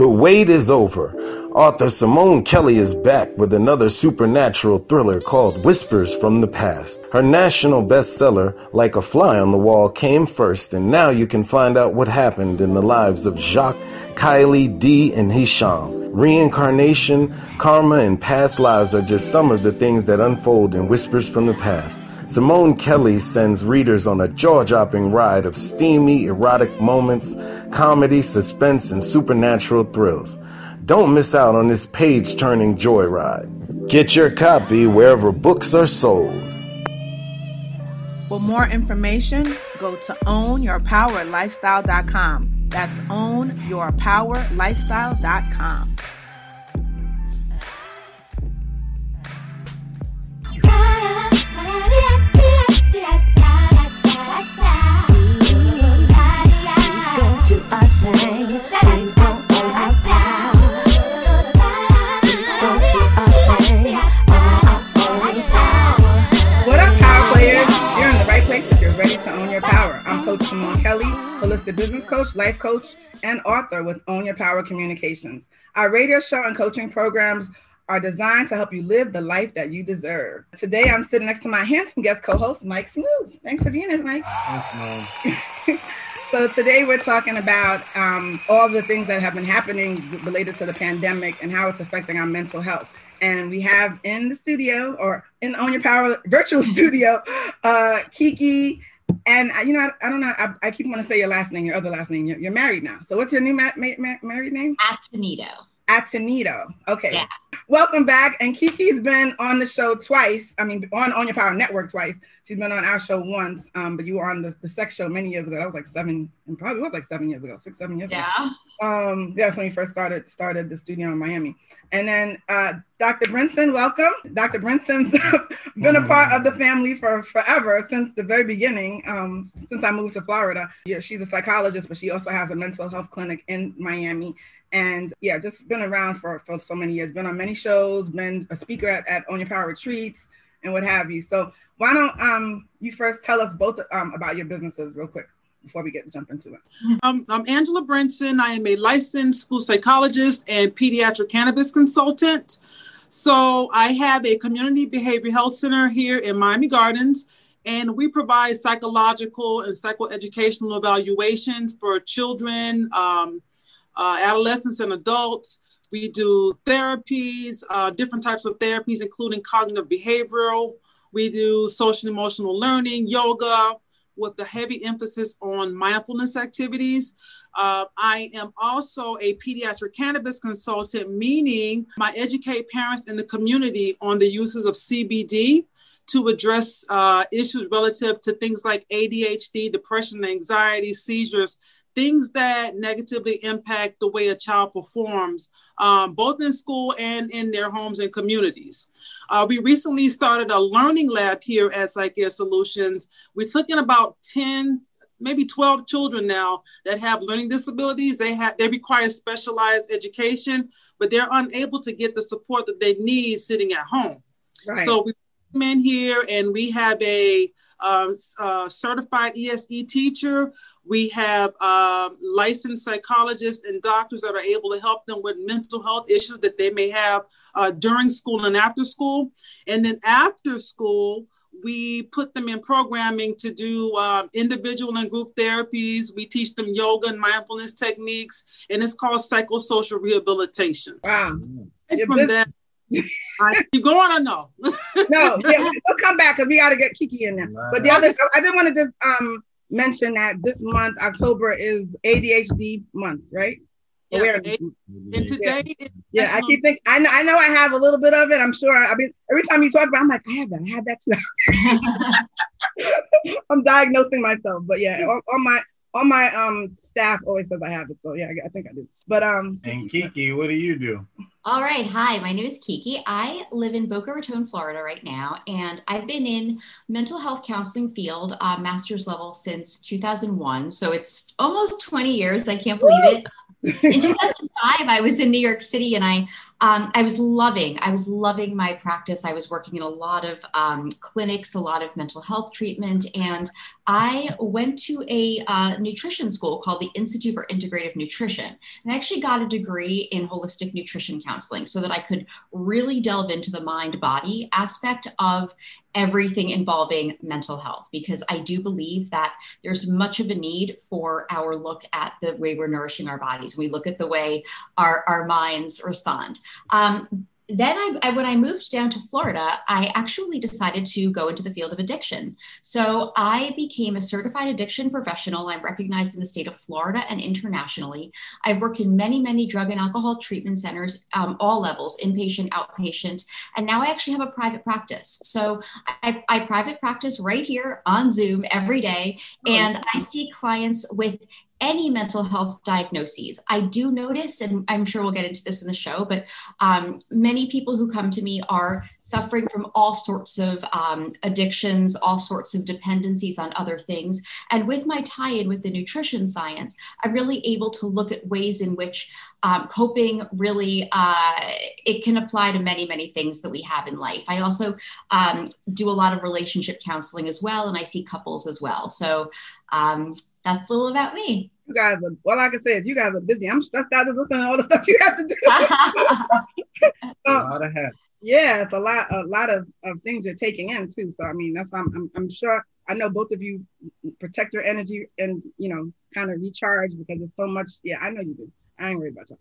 The wait is over. Author Simone Kelly is back with another supernatural thriller called Whispers from the Past. Her national bestseller, Like a Fly on the Wall, came first, and now you can find out what happened in the lives of Jacques, Kylie, Dee, and Hisham. Reincarnation, karma, and past lives are just some of the things that unfold in Whispers from the Past. Simone Kelly sends readers on a jaw dropping ride of steamy, erotic moments, comedy, suspense, and supernatural thrills. Don't miss out on this page turning joyride. Get your copy wherever books are sold. For more information, go to ownyourpowerlifestyle.com. That's ownyourpowerlifestyle.com. holistic business coach, life coach, and author with Own Your Power Communications. Our radio show and coaching programs are designed to help you live the life that you deserve. Today, I'm sitting next to my handsome guest co-host, Mike Smooth. Thanks for being here, Mike. Thanks, so today we're talking about um, all the things that have been happening related to the pandemic and how it's affecting our mental health. And we have in the studio or in Own Your Power virtual studio, uh, Kiki and you know, I, I don't know. I, I keep wanting to say your last name, your other last name. You're, you're married now. So what's your new ma- ma- ma- married name? Attonito. Attonito. Okay. Yeah. Welcome back. And Kiki's been on the show twice. I mean, on Own Your Power Network twice. She's been on our show once. Um, but you were on the, the sex show many years ago. That was like seven, and probably was like seven years ago, six, seven years yeah. ago. Um, yeah, that's when you first started started the studio in Miami. And then uh, Dr. Brinson, welcome. Dr. Brinson's been a part of the family for forever since the very beginning. Um, since I moved to Florida, yeah, she's a psychologist, but she also has a mental health clinic in Miami and yeah, just been around for, for so many years, been on many shows, been a speaker at, at Own Your Power retreats and what have you. So why don't um, you first tell us both um, about your businesses real quick before we get jump into it? Um, I'm Angela Brinson. I am a licensed school psychologist and pediatric cannabis consultant. So I have a community behavior health center here in Miami Gardens, and we provide psychological and psychoeducational evaluations for children, um, uh, adolescents and adults. We do therapies, uh, different types of therapies, including cognitive behavioral. We do social emotional learning, yoga, with a heavy emphasis on mindfulness activities. Uh, I am also a pediatric cannabis consultant, meaning I educate parents in the community on the uses of CBD to address uh, issues relative to things like ADHD, depression, anxiety, seizures, things that negatively impact the way a child performs, um, both in school and in their homes and communities. Uh, we recently started a learning lab here at Psycare Solutions. We took in about 10 maybe 12 children now that have learning disabilities they have they require specialized education but they're unable to get the support that they need sitting at home right. so we come in here and we have a uh, uh, certified ese teacher we have um, licensed psychologists and doctors that are able to help them with mental health issues that they may have uh, during school and after school. And then after school, we put them in programming to do uh, individual and group therapies. We teach them yoga and mindfulness techniques, and it's called psychosocial rehabilitation. Wow. From that, you go on or no? no, yeah, we'll come back because we got to get Kiki in there. But the other, I didn't want to just um mention that this month, October, is ADHD month, right? Yes, Awareness. And today, yeah, yeah I keep thinking. I know, I know, I have a little bit of it. I'm sure. I mean, every time you talk about, it, I'm like, I have that. I have that too. I'm diagnosing myself, but yeah, on, on my on my um staff always says I have it. So yeah, I, I think I do. But um. And Kiki, what do you do? All right. Hi, my name is Kiki. I live in Boca Raton, Florida right now, and I've been in mental health counseling field, uh, master's level since 2001. So it's almost 20 years. I can't believe it. in 2005, I was in New York City, and I um, I was loving I was loving my practice. I was working in a lot of um, clinics, a lot of mental health treatment, and I went to a uh, nutrition school called the Institute for Integrative Nutrition. And I actually got a degree in holistic nutrition counseling so that I could really delve into the mind body aspect of everything involving mental health because I do believe that there's much of a need for our look at the way we're nourishing our bodies. We look at the way our, our minds respond. Um, then I, I, when I moved down to Florida, I actually decided to go into the field of addiction. So I became a certified addiction professional. I'm recognized in the state of Florida and internationally. I've worked in many, many drug and alcohol treatment centers, um, all levels, inpatient, outpatient, and now I actually have a private practice. So I, I private practice right here on Zoom every day, oh, and I see clients with any mental health diagnoses. I do notice, and I'm sure we'll get into this in the show, but um, many people who come to me are suffering from all sorts of um, addictions, all sorts of dependencies on other things. And with my tie in with the nutrition science, I'm really able to look at ways in which um, coping really uh, it can apply to many many things that we have in life i also um, do a lot of relationship counseling as well and i see couples as well so um, that's a little about me. You guys are, all I can say is you guys are busy. I'm stressed out just listening to all the stuff you have to do. a lot of hats. Yeah, it's a lot, a lot of, of things you're taking in too. So I mean, that's I'm, I'm, I'm sure I know both of you protect your energy and you know kind of recharge because there's so much. Yeah, I know you do. I ain't worried about you.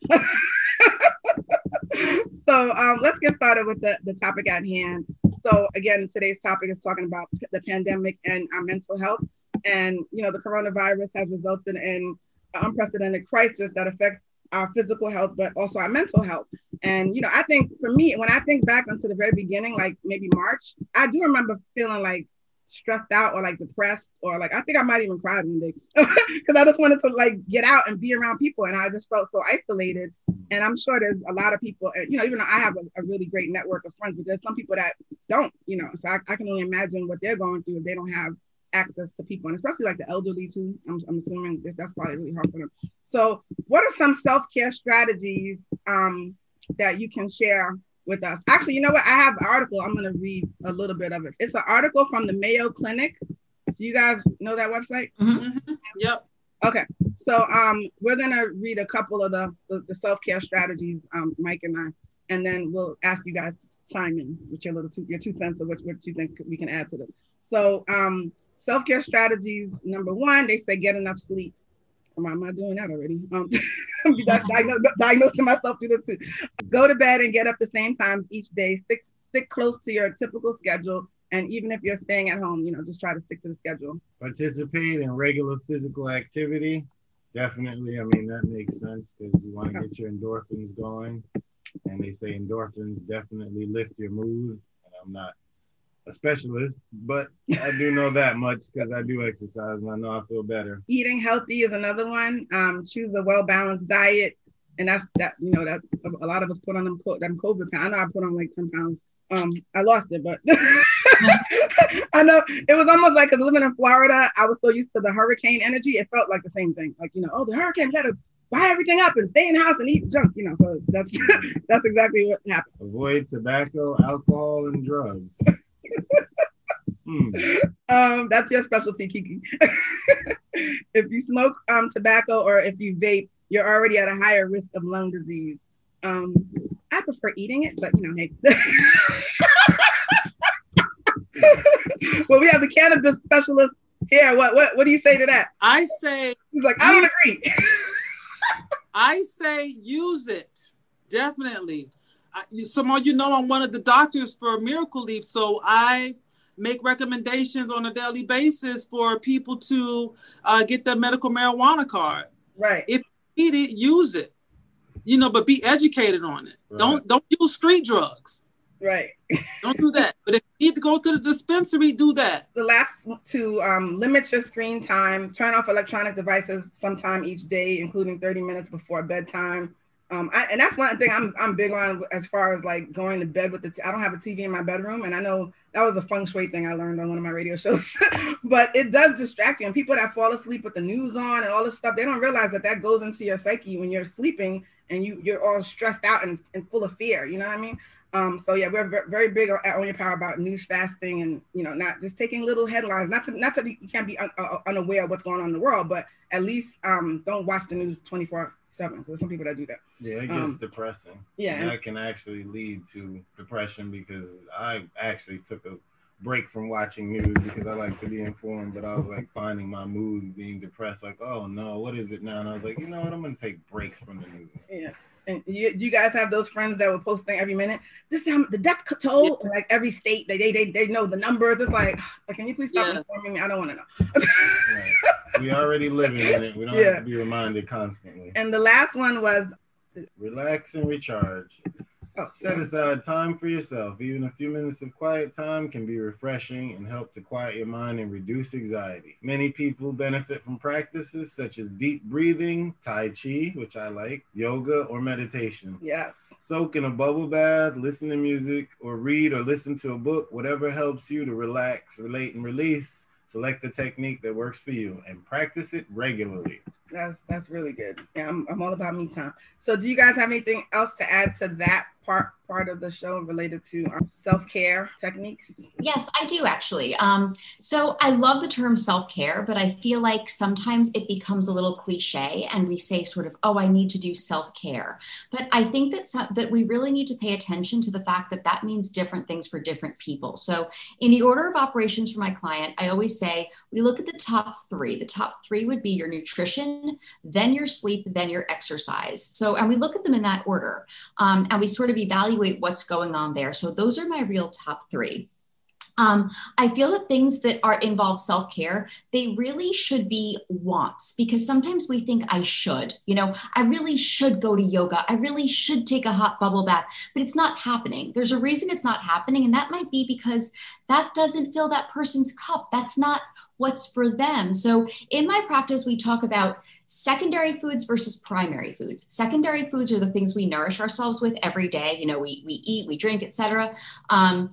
so um, let's get started with the, the topic at hand. So again, today's topic is talking about the pandemic and our mental health. And, you know, the coronavirus has resulted in an unprecedented crisis that affects our physical health, but also our mental health. And, you know, I think for me, when I think back onto the very beginning, like maybe March, I do remember feeling like stressed out or like depressed or like I think I might even cry one day because I just wanted to like get out and be around people and I just felt so isolated. And I'm sure there's a lot of people, you know, even though I have a, a really great network of friends, but there's some people that don't, you know, so I, I can only imagine what they're going through if they don't have access to people, and especially like the elderly too. I'm, I'm assuming that that's probably really hard for them. So, what are some self care strategies um, that you can share with us? Actually, you know what? I have an article. I'm going to read a little bit of it. It's an article from the Mayo Clinic. Do you guys know that website? Mm-hmm. Yep. Okay. So um, we're going to read a couple of the, the, the self care strategies, um, Mike and I, and then we'll ask you guys to chime in with your little two, your two cents of what, what you think we can add to this. So um, Self care strategies number one, they say get enough sleep. Am I, am I doing that already? Um, diagnosing myself through this too. Go to bed and get up the same times each day. Stick, stick close to your typical schedule. And even if you're staying at home, you know, just try to stick to the schedule. Participate in regular physical activity. Definitely. I mean, that makes sense because you want to get your endorphins going. And they say endorphins definitely lift your mood. And I'm not a specialist, but I do know that much because I do exercise and I know I feel better. Eating healthy is another one. Um, choose a well balanced diet, and that's that. You know that a lot of us put on them them COVID pounds. I know I put on like ten pounds. Um, I lost it, but I know it was almost like living in Florida, I was so used to the hurricane energy. It felt like the same thing. Like you know, oh, the hurricane, got to buy everything up and stay in the house and eat junk. You know, so that's that's exactly what happened. Avoid tobacco, alcohol, and drugs. Hmm. Um, that's your specialty, Kiki. if you smoke um, tobacco or if you vape, you're already at a higher risk of lung disease. Um, I prefer eating it, but you know, hey. well, we have the cannabis specialist here. What what what do you say to that? I say he's like, I don't agree. I say use it definitely. I, some of you know I'm one of the doctors for Miracle Leaf, so I make recommendations on a daily basis for people to uh, get their medical marijuana card. Right. If you need it, use it. You know, but be educated on it. Right. Don't don't use street drugs. Right. don't do that. But if you need to go to the dispensary, do that. The last to um, limit your screen time, turn off electronic devices sometime each day, including 30 minutes before bedtime. Um, I, and that's one thing I'm I'm big on as far as like going to bed with the. I don't have a TV in my bedroom, and I know that was a feng shui thing I learned on one of my radio shows. but it does distract you, and people that fall asleep with the news on and all this stuff, they don't realize that that goes into your psyche when you're sleeping and you you're all stressed out and, and full of fear. You know what I mean? Um, so yeah, we're very big at Own Your Power about news fasting and you know not just taking little headlines. Not to not to you can't be un, uh, unaware of what's going on in the world, but at least um, don't watch the news twenty four seven. Because some people that do that. Yeah, it gets um, depressing. Yeah, and that can actually lead to depression because I actually took a break from watching news because I like to be informed, but I was like finding my mood being depressed, like, oh no, what is it now? And I was like, you know what, I'm gonna take breaks from the news. Yeah. And you, you guys have those friends that will posting every minute. This time the death toll, yeah. like every state, they, they they they know the numbers. It's like, can you please stop yeah. informing me? I don't want to know. right. We already living in it. We don't yeah. have to be reminded constantly. And the last one was relax and recharge. Oh, Set aside time for yourself. Even a few minutes of quiet time can be refreshing and help to quiet your mind and reduce anxiety. Many people benefit from practices such as deep breathing, Tai Chi, which I like, yoga, or meditation. Yes. Soak in a bubble bath, listen to music, or read or listen to a book, whatever helps you to relax, relate, and release. Select the technique that works for you and practice it regularly. That's that's really good. Yeah, I'm, I'm all about me time. So, do you guys have anything else to add to that part part of the show related to um, self-care techniques? Yes i do actually. Um, so i love the term self-care but i feel like sometimes it becomes a little cliche and we say sort of oh i need to do self-care. But i think that that we really need to pay attention to the fact that that means different things for different people. So in the order of operations for my client i always say we look at the top three. The top three would be your nutrition then your sleep then your exercise so and we look at them in that order um, and we sort of evaluate what's going on there. So those are my real top three. Um, I feel that things that are involve self care, they really should be wants because sometimes we think I should, you know, I really should go to yoga. I really should take a hot bubble bath, but it's not happening. There's a reason it's not happening. And that might be because that doesn't fill that person's cup. That's not what's for them. So in my practice, we talk about secondary foods versus primary foods. Secondary foods are the things we nourish ourselves with every day. You know, we, we eat, we drink, etc. Um,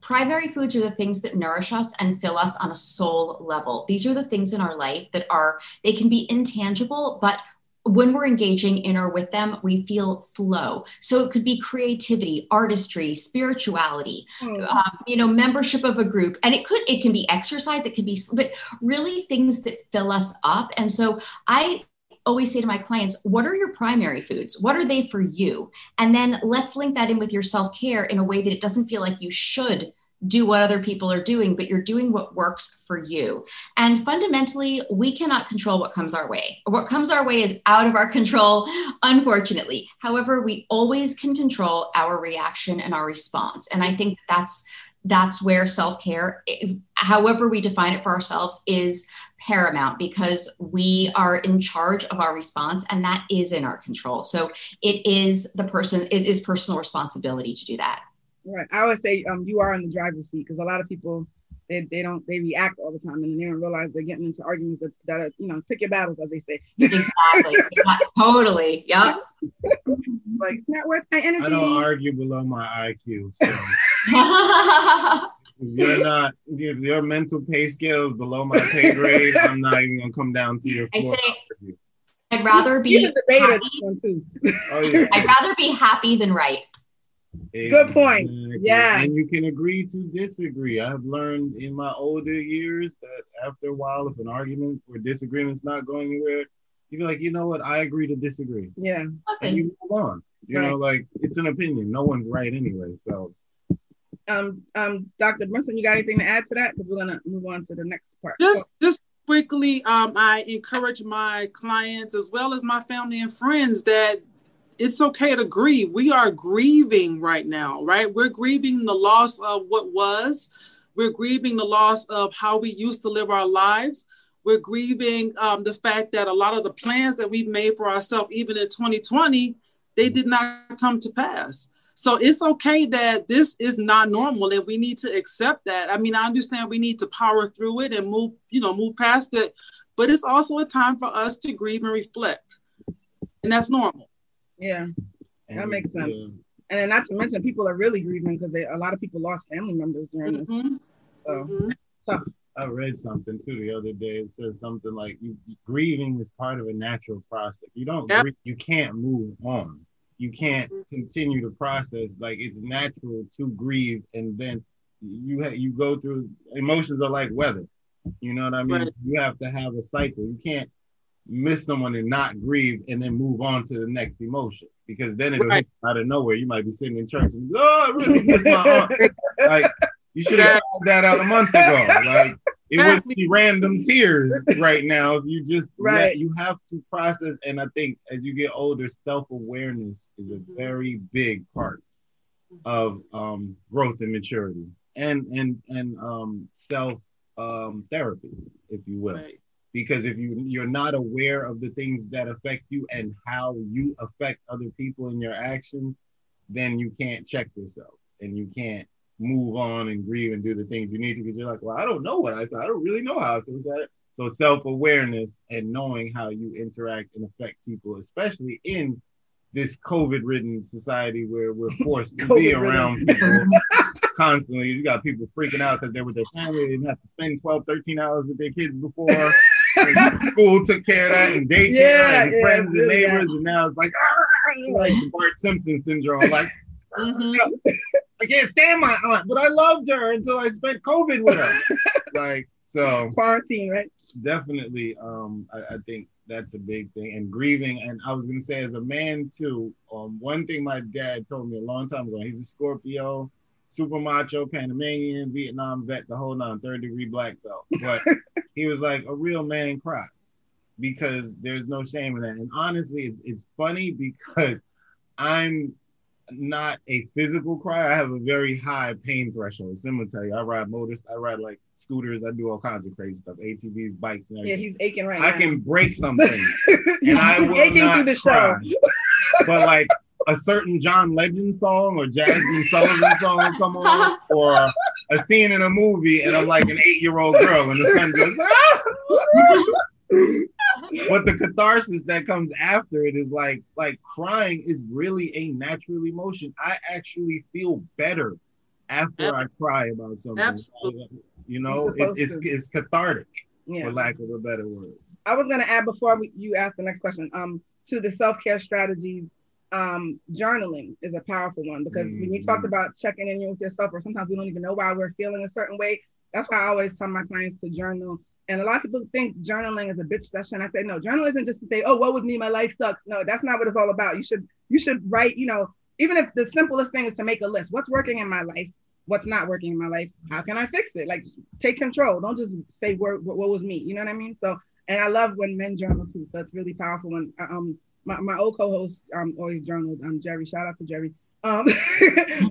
primary foods are the things that nourish us and fill us on a soul level. These are the things in our life that are, they can be intangible, but when we're engaging in or with them, we feel flow. So it could be creativity, artistry, spirituality, mm. um, you know, membership of a group, and it could it can be exercise, it could be, but really things that fill us up. And so I always say to my clients, what are your primary foods? What are they for you? And then let's link that in with your self care in a way that it doesn't feel like you should do what other people are doing, but you're doing what works for you. And fundamentally, we cannot control what comes our way. What comes our way is out of our control, unfortunately. However, we always can control our reaction and our response. And I think that's that's where self-care eh, however we define it for ourselves is paramount because we are in charge of our response and that is in our control so it is the person it is personal responsibility to do that Right. I always say um, you are in the driver's seat because a lot of people they, they don't they react all the time and they don't realize they're getting into arguments that, that are, you know pick your battles as they say. Exactly. totally. Yep. like not worth my energy. I don't argue below my IQ. So. if you're not if your mental pay scale is below my pay grade, I'm not even gonna come down to your floor. I say I'd rather be happy. Oh, yeah. I'd rather be happy than right. Good point. Yeah. And you can agree to disagree. I've learned in my older years that after a while, if an argument or disagreement's not going anywhere, you be like, you know what, I agree to disagree. Yeah. Okay. And you move on. You right. know, like it's an opinion. No one's right anyway. So um um Dr. Brinson, you got anything to add to that? Because we're gonna move on to the next part. Just just quickly, um, I encourage my clients as well as my family and friends that it's okay to grieve. We are grieving right now, right? We're grieving the loss of what was. We're grieving the loss of how we used to live our lives. We're grieving um, the fact that a lot of the plans that we've made for ourselves, even in 2020, they did not come to pass. So it's okay that this is not normal and we need to accept that. I mean, I understand we need to power through it and move, you know, move past it, but it's also a time for us to grieve and reflect. And that's normal. Yeah, and that makes sense. Yeah. And then not to mention, people are really grieving because a lot of people lost family members during mm-hmm. this. So, mm-hmm. so I read something too the other day. It says something like you, grieving is part of a natural process. You don't yep. grieve, you can't move on. you can't continue the process. Like it's natural to grieve, and then you ha- you go through emotions are like weather. You know what I mean? Right. You have to have a cycle. You can't miss someone and not grieve and then move on to the next emotion because then it'll right. hit out of nowhere. You might be sitting in church and oh, I really miss my aunt. like you should have found that out a month ago. Like it would be random tears right now if you just right. Let, you have to process. And I think as you get older, self awareness is a mm-hmm. very big part of um, growth and maturity, and and and um, self um, therapy, if you will. Right. Because if you you're not aware of the things that affect you and how you affect other people in your actions, then you can't check yourself and you can't move on and grieve and do the things you need to because you're like, well, I don't know what I feel. I don't really know how I feel. So self awareness and knowing how you interact and affect people, especially in this COVID ridden society where we're forced to be around people constantly. You got people freaking out because they're with their family. They didn't have to spend 12, 13 hours with their kids before. School took care of that and daycare yeah, and yeah, friends and neighbors. And now it's like, like Bart Simpson syndrome. Like, mm-hmm. I can't stand my aunt, but I loved her until I spent COVID with her. like so quarantine, right? Definitely. Um, I, I, think that's a big thing. And grieving, and I was gonna say as a man too, um, one thing my dad told me a long time ago, he's a Scorpio, super macho, Panamanian, Vietnam vet, the whole nine, third degree black belt. But he was like, a real man cries because there's no shame in that. And honestly, it's, it's funny because I'm not a physical cry. I have a very high pain threshold. Similar to you, I ride motors. I ride like scooters. I do all kinds of crazy stuff. ATVs, bikes, and everything. Yeah, he's aching right I now. I can break something, and I will aching not through the cry. show. but like a certain John Legend song or Jazmine Sullivan song come on, or a scene in a movie, and I'm like an eight-year-old girl, and the sun goes. Ah! but the catharsis that comes after it is like like crying is really a natural emotion. I actually feel better after I cry about something. Absolutely. You know, it, it's it's cathartic, yeah. for lack of a better word. I was gonna add before you ask the next question. Um, to the self care strategies, um, journaling is a powerful one because mm-hmm. when you talked mm-hmm. about checking in with yourself, or sometimes we don't even know why we're feeling a certain way. That's why I always tell my clients to journal and a lot of people think journaling is a bitch session. I say, no, journal isn't just to say, oh, what was me? My life sucks. No, that's not what it's all about. You should you should write, you know, even if the simplest thing is to make a list. What's working in my life? What's not working in my life? How can I fix it? Like take control. Don't just say what, what was me. You know what I mean? So, and I love when men journal too. So it's really powerful. When um my, my old co-host um always journaled. Um Jerry, shout out to Jerry. Um,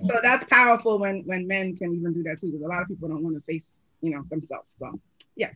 so that's powerful when when men can even do that too, because a lot of people don't want to face you know themselves. So yeah.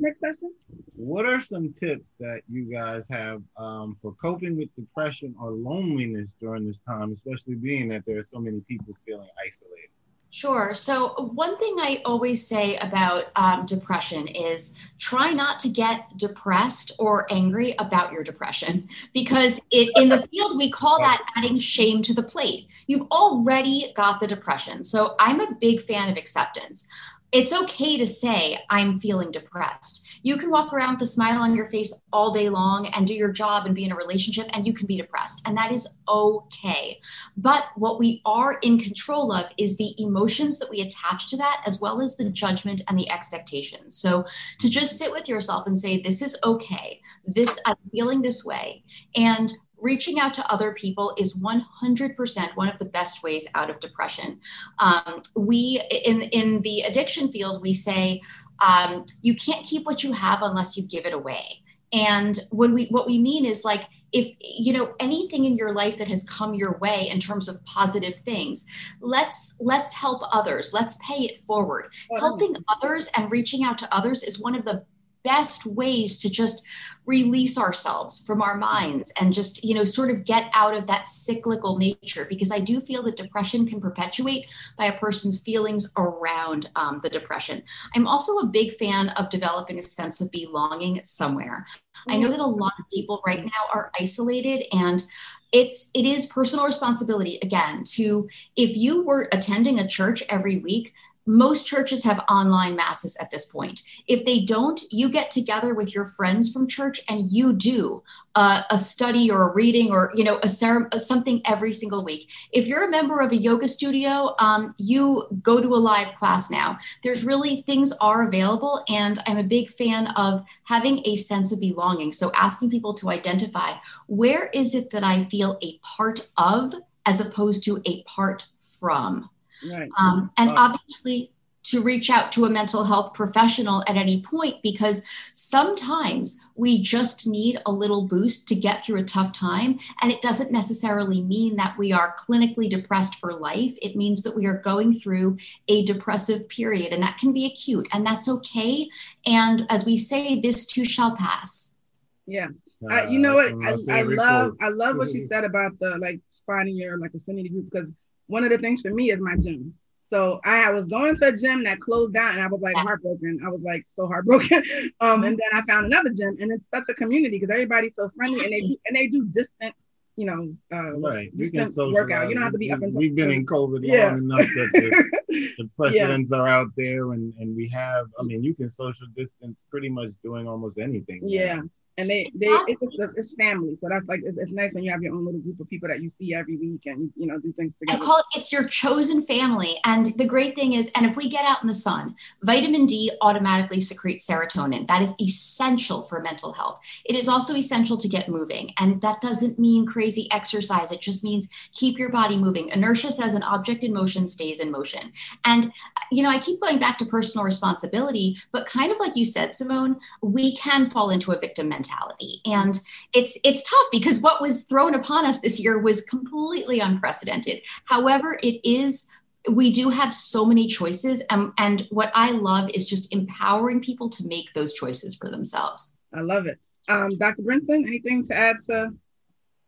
Next question. What are some tips that you guys have um, for coping with depression or loneliness during this time, especially being that there are so many people feeling isolated? Sure. So, one thing I always say about um, depression is try not to get depressed or angry about your depression because it, in the field we call that adding shame to the plate. You've already got the depression. So, I'm a big fan of acceptance it's okay to say, I'm feeling depressed. You can walk around with a smile on your face all day long and do your job and be in a relationship, and you can be depressed. And that is okay. But what we are in control of is the emotions that we attach to that, as well as the judgment and the expectations. So to just sit with yourself and say, This is okay. This, I'm feeling this way. And reaching out to other people is 100% one of the best ways out of depression. Um, we in in the addiction field, we say um, you can't keep what you have unless you give it away. And when we what we mean is like if you know anything in your life that has come your way in terms of positive things let's let's help others let's pay it forward helping others and reaching out to others is one of the best ways to just release ourselves from our minds and just you know sort of get out of that cyclical nature because i do feel that depression can perpetuate by a person's feelings around um, the depression. I'm also a big fan of developing a sense of belonging somewhere. I know that a lot of people right now are isolated and it's it is personal responsibility again to if you were attending a church every week most churches have online masses at this point. If they don't, you get together with your friends from church and you do uh, a study or a reading or you know a, ser- something every single week. If you're a member of a yoga studio, um, you go to a live class now. There's really things are available, and I'm a big fan of having a sense of belonging. So asking people to identify where is it that I feel a part of as opposed to a part from. Right. Um, and wow. obviously, to reach out to a mental health professional at any point because sometimes we just need a little boost to get through a tough time. And it doesn't necessarily mean that we are clinically depressed for life. It means that we are going through a depressive period, and that can be acute, and that's okay. And as we say, this too shall pass. Yeah. Uh, you know what? I, I love I love what you said about the like finding your like affinity group because one of the things for me is my gym. So I was going to a gym that closed down and I was like heartbroken. I was like so heartbroken. Um, and then I found another gym and it's such a community because everybody's so friendly and they do, and they do distant, you know, uh, right. distant workout. You don't have to be up until we've been in COVID yeah. long enough that the, the precedents yeah. are out there and, and we have, I mean, you can social distance pretty much doing almost anything. Yeah. Now and they they it's, it's family. So that's like it's, it's, nice when you have your own little group of people that you see every week and you know do things together. I call it it's your chosen family. And the great thing is and if we get out in the sun vitamin d automatically secretes serotonin. That is essential for mental health. It is also essential to get moving. And that doesn't mean crazy exercise. It just means keep your body moving. Inertia says an object in motion stays in motion. And you know i keep going back to personal responsibility but kind of like you said simone we can fall into a victim mentality mentality. And it's it's tough because what was thrown upon us this year was completely unprecedented. However, it is we do have so many choices and, and what i love is just empowering people to make those choices for themselves i love it um, dr brinson anything to add to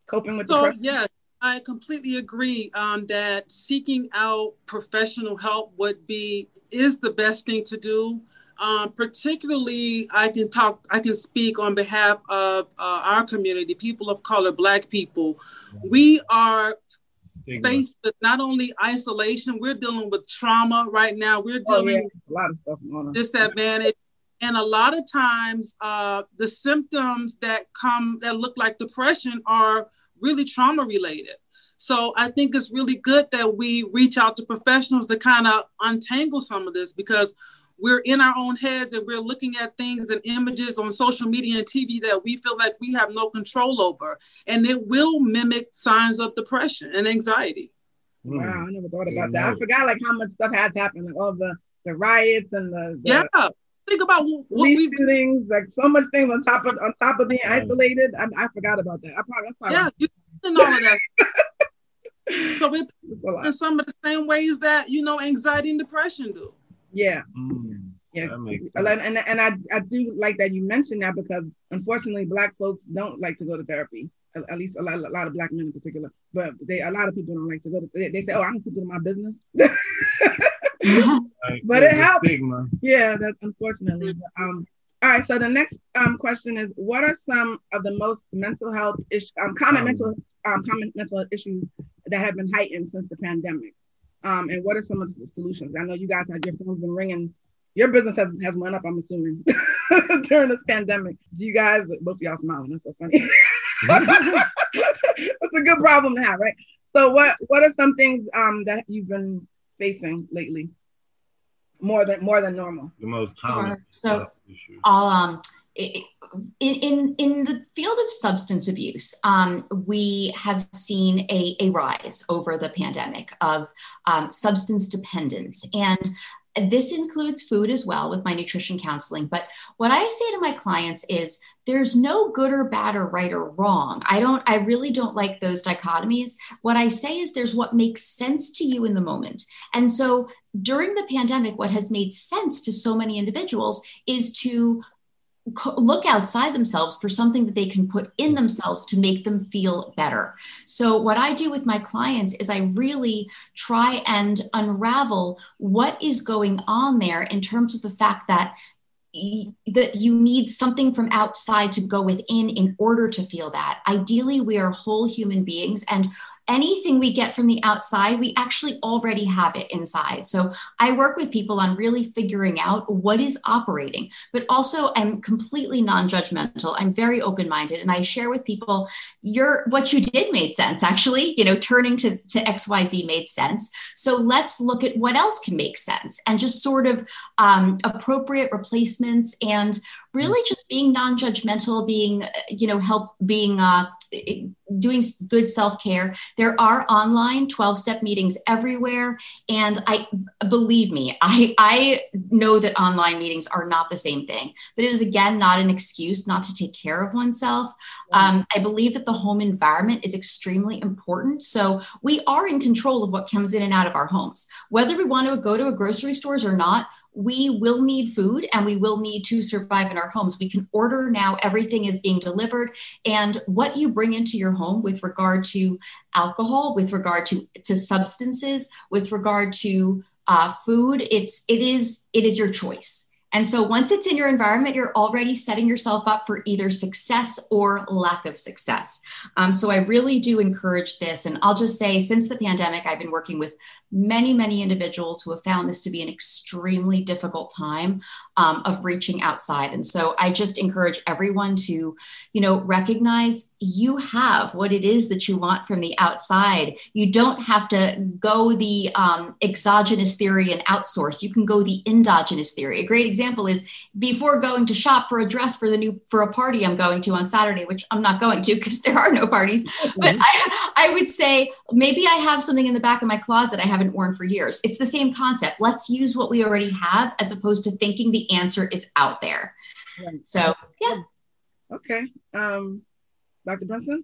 coping with the so yes i completely agree um, that seeking out professional help would be is the best thing to do um, particularly, I can talk, I can speak on behalf of uh, our community, people of color, Black people. We are faced with not only isolation, we're dealing with trauma right now. We're dealing oh, yeah. with a lot of stuff disadvantage. And a lot of times, uh, the symptoms that come that look like depression are really trauma related. So I think it's really good that we reach out to professionals to kind of untangle some of this because we're in our own heads and we're looking at things and images on social media and TV that we feel like we have no control over. And it will mimic signs of depression and anxiety. Hmm. Wow, I never thought about that. I forgot like how much stuff has happened, like all the the riots and the, the yeah. Think about what, what we shootings, like so much things on top of on top of being isolated. I, I forgot about that. I probably, probably yeah, you all of that. so we in some of the same ways that you know anxiety and depression do. Yeah. Mm, yeah. And, and I, I do like that you mentioned that because unfortunately black folks don't like to go to therapy. At least a lot, a lot of black men in particular, but they a lot of people don't like to go to. They, they say, "Oh, I'm keep it in my business," but it helps. Stigma. Yeah, that's unfortunately. But, um, all right. So the next um, question is: What are some of the most mental health issues, um, common um, mental, um, common mental issues that have been heightened since the pandemic? Um, and what are some of the solutions? I know you guys have your phones been ringing. Your business has, has went up, I'm assuming, during this pandemic. Do you guys, both of y'all smiling, that's so funny. That's a good problem to have, right? So what what are some things um, that you've been facing lately? More than more than normal. The most common. so I'll um in, in, in the field of substance abuse, um, we have seen a, a rise over the pandemic of um, substance dependence. And this includes food as well with my nutrition counseling. But what I say to my clients is there's no good or bad or right or wrong. I don't, I really don't like those dichotomies. What I say is there's what makes sense to you in the moment. And so during the pandemic, what has made sense to so many individuals is to look outside themselves for something that they can put in mm-hmm. themselves to make them feel better. So, what I do with my clients is I really try and unravel what is going on there in terms of the fact that that you need something from outside to go within in order to feel that. Ideally, we are whole human beings and anything we get from the outside, we actually already have it inside. So I work with people on really figuring out what is operating, but also I'm completely non-judgmental. I'm very open-minded and I share with people your what you did made sense actually, you know, turning to to XYZ made sense. So let's look at what else can make sense and just sort of um, appropriate replacements and really just being non-judgmental being you know help being uh, doing good self-care. There are online 12-step meetings everywhere and i believe me i i know that online meetings are not the same thing. But it is again not an excuse not to take care of oneself. Um, i believe that the home environment is extremely important. So we are in control of what comes in and out of our homes. Whether we want to go to a grocery stores or not we will need food and we will need to survive in our homes. We can order now, everything is being delivered. And what you bring into your home with regard to alcohol, with regard to, to substances, with regard to uh, food, it's it is it is your choice. And so once it's in your environment, you're already setting yourself up for either success or lack of success. Um, so I really do encourage this. And I'll just say, since the pandemic, I've been working with many, many individuals who have found this to be an extremely difficult time um, of reaching outside. And so I just encourage everyone to, you know, recognize you have what it is that you want from the outside. You don't have to go the um, exogenous theory and outsource. You can go the endogenous theory. A great example is before going to shop for a dress for the new for a party I'm going to on Saturday, which I'm not going to because there are no parties. But I, I would say maybe I have something in the back of my closet I have haven't worn for years. It's the same concept. Let's use what we already have as opposed to thinking the answer is out there. Right. So, yeah. Okay. Um, Dr. Brinson?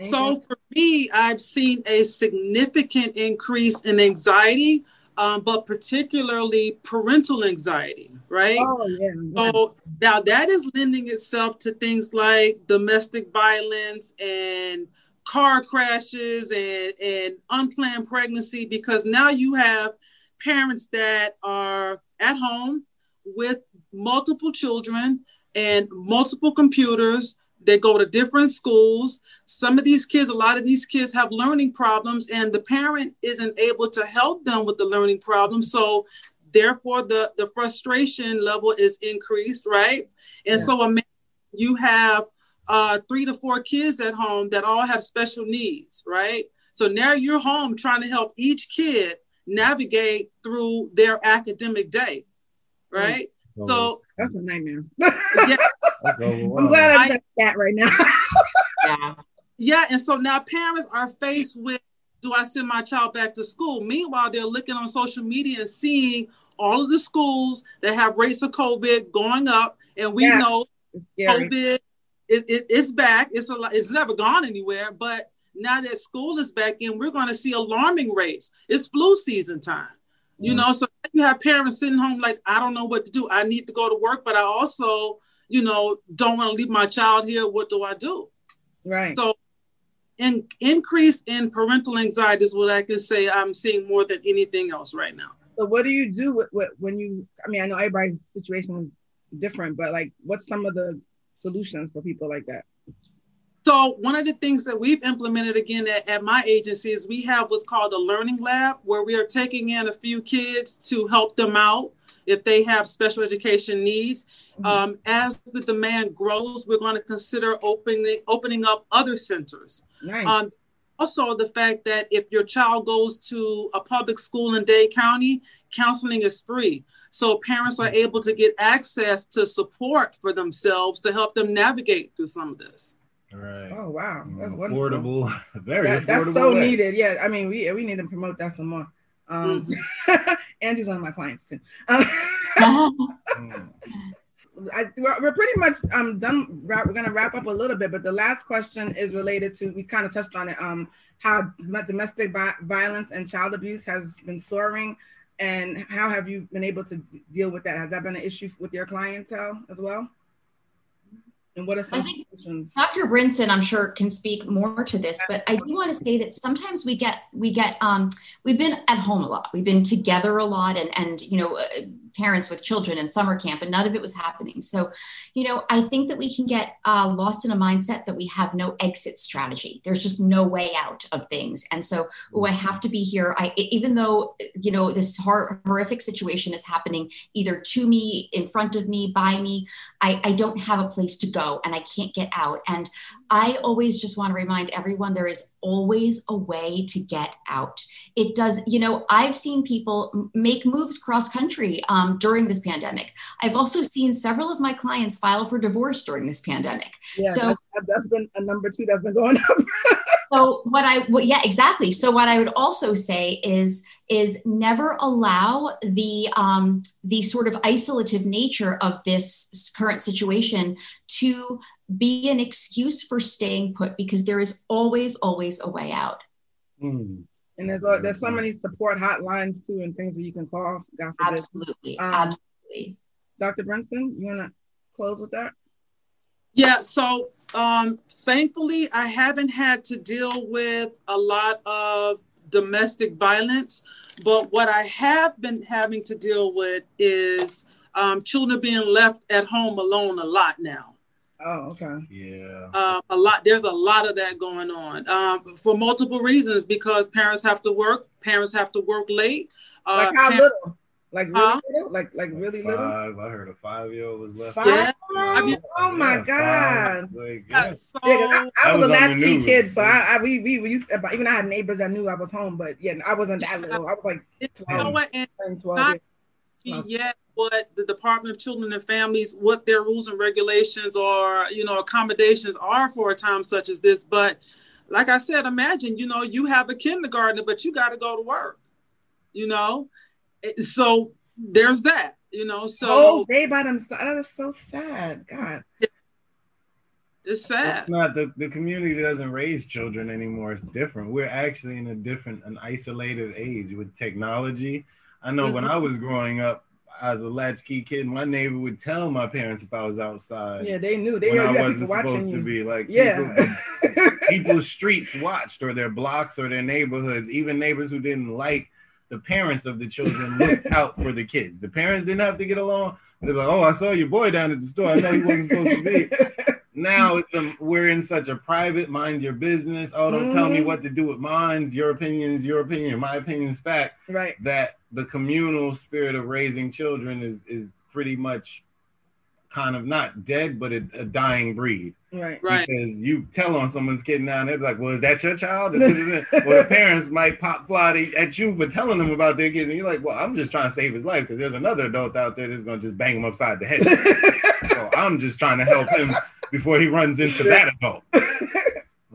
So for me, I've seen a significant increase in anxiety, um, but particularly parental anxiety, right? Oh, yeah. So now that is lending itself to things like domestic violence and car crashes and, and unplanned pregnancy because now you have parents that are at home with multiple children and multiple computers they go to different schools some of these kids a lot of these kids have learning problems and the parent isn't able to help them with the learning problems so therefore the the frustration level is increased right and yeah. so you have uh, three to four kids at home that all have special needs, right? So now you're home trying to help each kid navigate through their academic day, right? So, so that's a nightmare. yeah, I'm glad I said that right now. yeah. Yeah, and so now parents are faced with do I send my child back to school? Meanwhile, they're looking on social media and seeing all of the schools that have rates of COVID going up, and we yeah, know COVID it, it, it's back. It's a it's never gone anywhere. But now that school is back in, we're going to see alarming rates. It's flu season time. You know, so you have parents sitting home like, I don't know what to do. I need to go to work, but I also, you know, don't want to leave my child here. What do I do? Right. So, in, increase in parental anxiety is what I can say I'm seeing more than anything else right now. So, what do you do with, with, when you? I mean, I know everybody's situation is different, but like, what's some of the solutions for people like that? So one of the things that we've implemented again at, at, my agency is we have what's called a learning lab where we are taking in a few kids to help them out if they have special education needs. Mm-hmm. Um, as the demand grows, we're going to consider opening opening up other centers. Nice. Um, also, the fact that if your child goes to a public school in Dade County, counseling is free. So parents are able to get access to support for themselves to help them navigate through some of this. Right. Oh wow, that's affordable. Very that, affordable. That's so way. needed. Yeah, I mean, we we need to promote that some more. Um, mm-hmm. Angie's one of my clients too. Um, I, we're, we're, pretty much um, done. We're going to wrap up a little bit, but the last question is related to we kind of touched on it. Um, how domestic violence and child abuse has been soaring and how have you been able to d- deal with that? Has that been an issue with your clientele as well? And what are some solutions? Dr. Brinson, I'm sure, can speak more to this, but I do want to say that sometimes we get we get um, we've been at home a lot, we've been together a lot, and and you know. Parents with children in summer camp and none of it was happening. So you know i think that we can get uh, lost in a mindset that we have no exit strategy. There's just no way out of things. And so oh i have to be here. I even though you know this hor- horrific situation is happening either to me in front of me by me I, I don't have a place to go and i can't get out. And I always just want to remind everyone there is always a way to get out. It does, you know, I've seen people make moves cross country um, during this pandemic. I've also seen several of my clients file for divorce during this pandemic. Yeah, so that's, that's been a number two that's been going up. so what I, well, yeah, exactly. So what I would also say is, is never allow the um, the sort of isolative nature of this current situation to be an excuse for staying put because there is always, always a way out. Mm. And there's a, there's so many support hotlines too, and things that you can call. Absolutely, um, absolutely. Dr. Brinson, you want to close with that? Yeah. So, um, thankfully, I haven't had to deal with a lot of domestic violence, but what I have been having to deal with is um, children being left at home alone a lot now. Oh, okay. Yeah. Uh, a lot. There's a lot of that going on um, for multiple reasons because parents have to work. Parents have to work late. Uh, like how little? Like really huh? little? Like like really five. little? I heard a five year old was left. Five? Yeah. oh my yeah, god! Like, yeah. So, yeah, I, I was, was, a latchkey kid, so I, I, we, we we used to, even I had neighbors that knew I was home, but yeah, I wasn't that little. I was like 12, you know what? And 12 not yet what the Department of Children and Families, what their rules and regulations or, you know, accommodations are for a time such as this. But like I said, imagine, you know, you have a kindergartner, but you got to go to work, you know? So there's that, you know, so. Oh, they by themselves. That is so sad. God. It's sad. It's not the, the community doesn't raise children anymore. It's different. We're actually in a different, an isolated age with technology. I know mm-hmm. when I was growing up, as a latchkey kid, my neighbor would tell my parents if I was outside. Yeah, they knew. They when I wasn't supposed you. to be like. Yeah. People, people's streets watched, or their blocks, or their neighborhoods. Even neighbors who didn't like the parents of the children looked out for the kids. The parents didn't have to get along. They're like, "Oh, I saw your boy down at the store. I know he wasn't supposed to be." now it's a, we're in such a private mind your business. Oh, don't mm-hmm. tell me mm-hmm. what to do with mine. Your opinion is your opinion. My opinion is fact. Right. That the communal spirit of raising children is is pretty much kind of not dead, but a, a dying breed. Right. Right. Because you tell on someone's kid now, they're like, "Well, is that your child?" well, the parents might pop fly at you for telling them about their kids, and you're like, "Well, I'm just trying to save his life because there's another adult out there that's gonna just bang him upside the head." so I'm just trying to help him before he runs into that adult.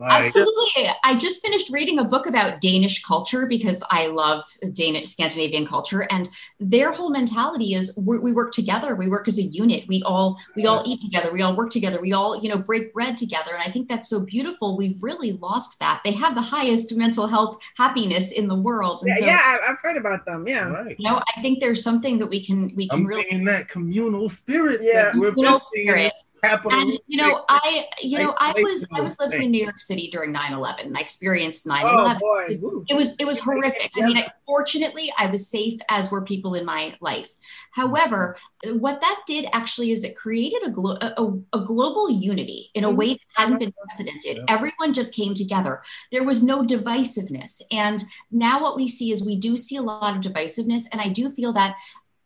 Like, Absolutely. I just finished reading a book about Danish culture because I love Danish Scandinavian culture, and their whole mentality is we work together. We work as a unit. We all we all eat together. We all work together. We all you know break bread together. And I think that's so beautiful. We've really lost that. They have the highest mental health happiness in the world. And yeah, so, yeah, I've heard about them. Yeah, right. You know, I think there's something that we can we can I'm really in that communal spirit. Yeah, we're communal spirit and you know i you know i was i was living in new york city during 9-11 and i experienced 9-11 oh, boy. It, was, it was it was horrific. I mean I, fortunately i was safe as were people in my life. However what that did actually is it created a, glo- a, a global unity in a way that hadn't been precedented. Everyone just came together. There was no divisiveness. And now what we see is we do see a lot of divisiveness. And i do feel that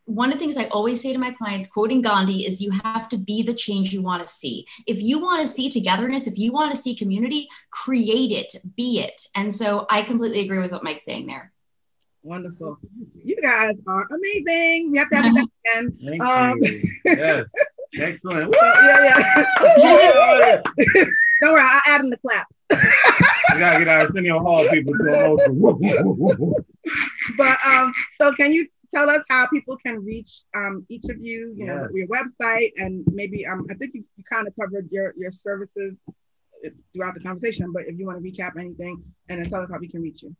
one of the things I always say to my clients, quoting Gandhi, is you have to be the change you want to see. If you want to see togetherness, if you want to see community, create it, be it. And so I completely agree with what Mike's saying there. Wonderful. You guys are amazing. We have to have you again. Thank um, you. Yes. Excellent. yeah, yeah. Don't worry, I'll add in the claps. we gotta get our Arsenio Hall people to emotion. but um, so can you tell us how people can reach um, each of you, you yes. know, your website, and maybe um, I think you, you kind of covered your, your services throughout the conversation, but if you want to recap anything and then tell us how we can reach you.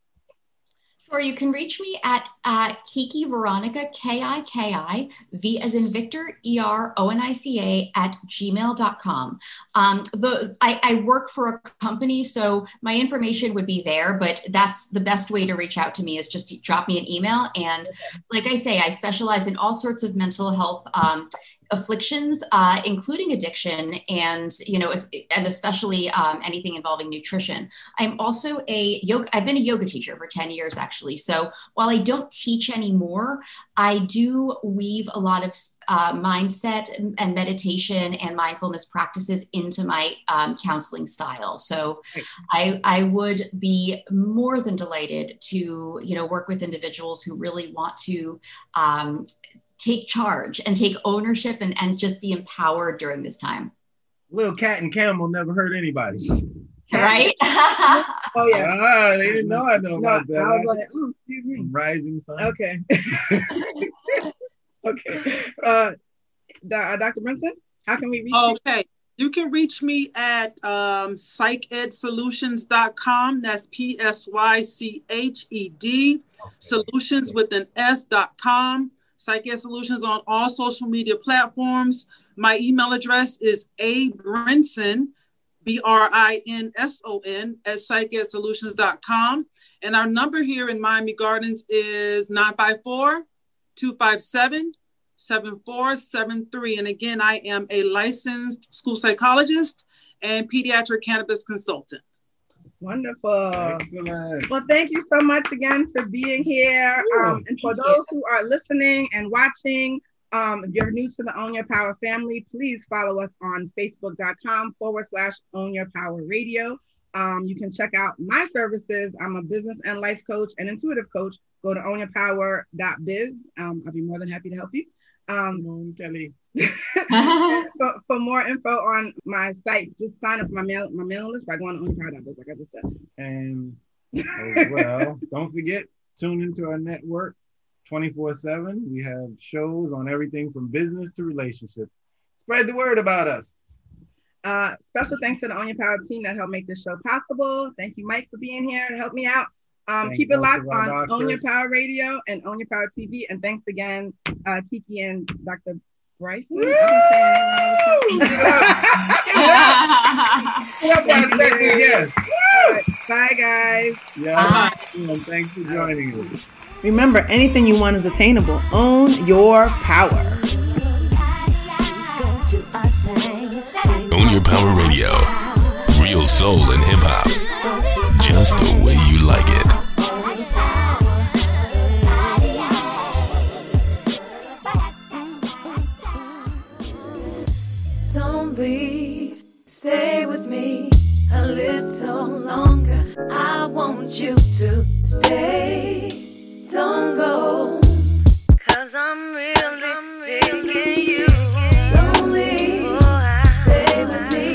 Sure, you can reach me at uh, Kiki Veronica, K I K I, V as in Victor, E R O N I C A, at gmail.com. Um, the, I, I work for a company, so my information would be there, but that's the best way to reach out to me is just to drop me an email. And like I say, I specialize in all sorts of mental health um, afflictions, uh, including addiction, and you know, and especially um, anything involving nutrition. I'm also a yoga. I've been a yoga teacher for ten years, actually. So while I don't teach anymore, I do weave a lot of uh, mindset and meditation and mindfulness practices into my um, counseling style. So I, I would be more than delighted to you know work with individuals who really want to um, take charge and take ownership and, and just be empowered during this time. Little cat and camel never hurt anybody. Right? oh yeah. Ah, they didn't know I know No, about that. I was like, oh, excuse me. Rising sun. Okay. okay. Uh, uh, Dr. Brinson, how can we reach you? Okay. You can reach me at um, psychedsolutions.com. That's P S Y C H E D, solutions with an S.com. Psyched Solutions on all social media platforms. My email address is a brinson, B R I N S O N, at psychedsolutions.com. And our number here in Miami Gardens is 954 257 7473. And again, I am a licensed school psychologist and pediatric cannabis consultant. Wonderful. Excellent. Well, thank you so much again for being here. Um, and for those who are listening and watching, um, if you're new to the Own Your Power family, please follow us on facebook.com forward slash Own Your Power Radio. Um, you can check out my services. I'm a business and life coach and intuitive coach. Go to ownyourpower.biz. Um, I'll be more than happy to help you. Um, on, Kelly. for, for more info on my site, just sign up for my mail my mailing list by going to ownyourpower.biz, like I just said. And as well, don't forget, tune into our network 24 7. We have shows on everything from business to relationships. Spread the word about us. Uh, special thanks to the Own Your Power team that helped make this show possible. Thank you, Mike, for being here to help me out. Um, Thank keep it locked of our on Own Your. Power Radio and Own Your Power TV. And thanks again, uh, Kiki and Dr. Bryson. I've been saying it wrong. What Thank our special you. guest? All right, Bye, guys. Yeah, and thanks for joining us. Remember, anything you want is attainable. Own your power. Own Your Power Radio. Real soul and hip hop. Just the way you like it. Stay with me a little longer. I want you to stay. Don't go. Cause I'm really digging you. Don't leave, oh, stay with me.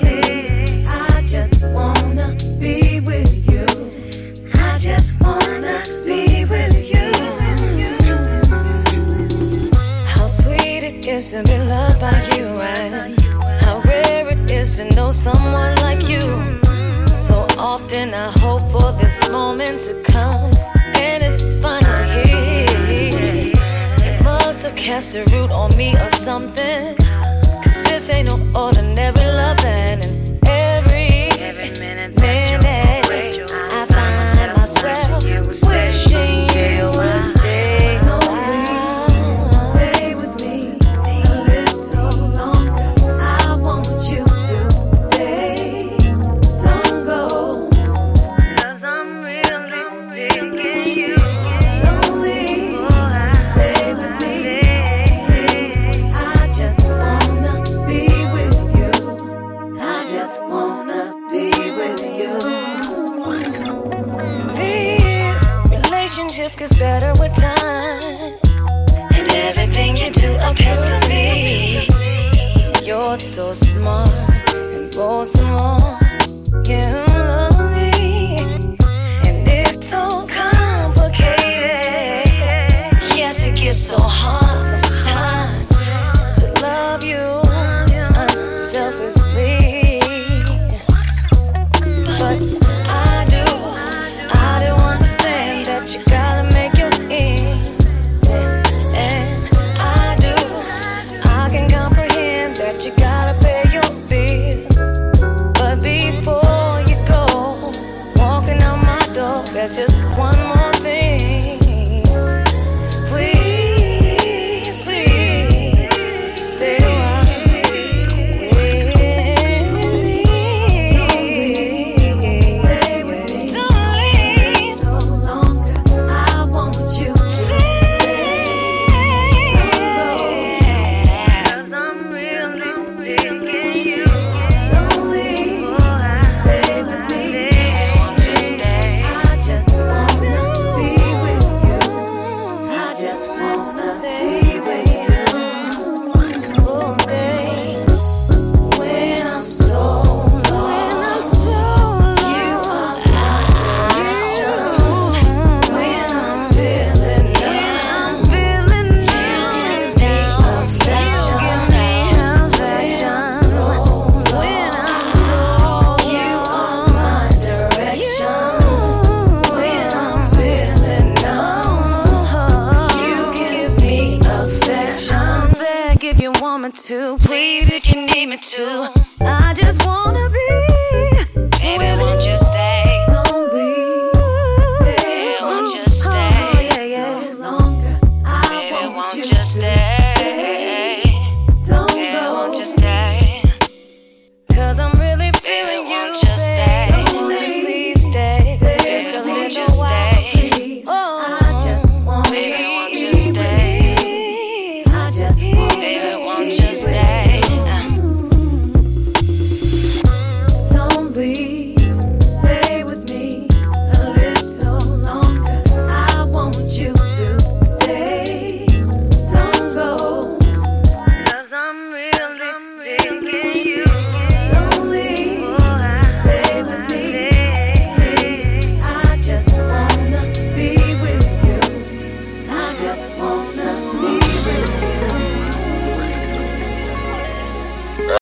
Please, I just wanna be with you. I just wanna be with you. How sweet it is to be loved by you, and know someone like you. So often I hope for this moment to come, and it's finally here. You must have cast a root on me or something, cause this ain't no ordinary loving. So hard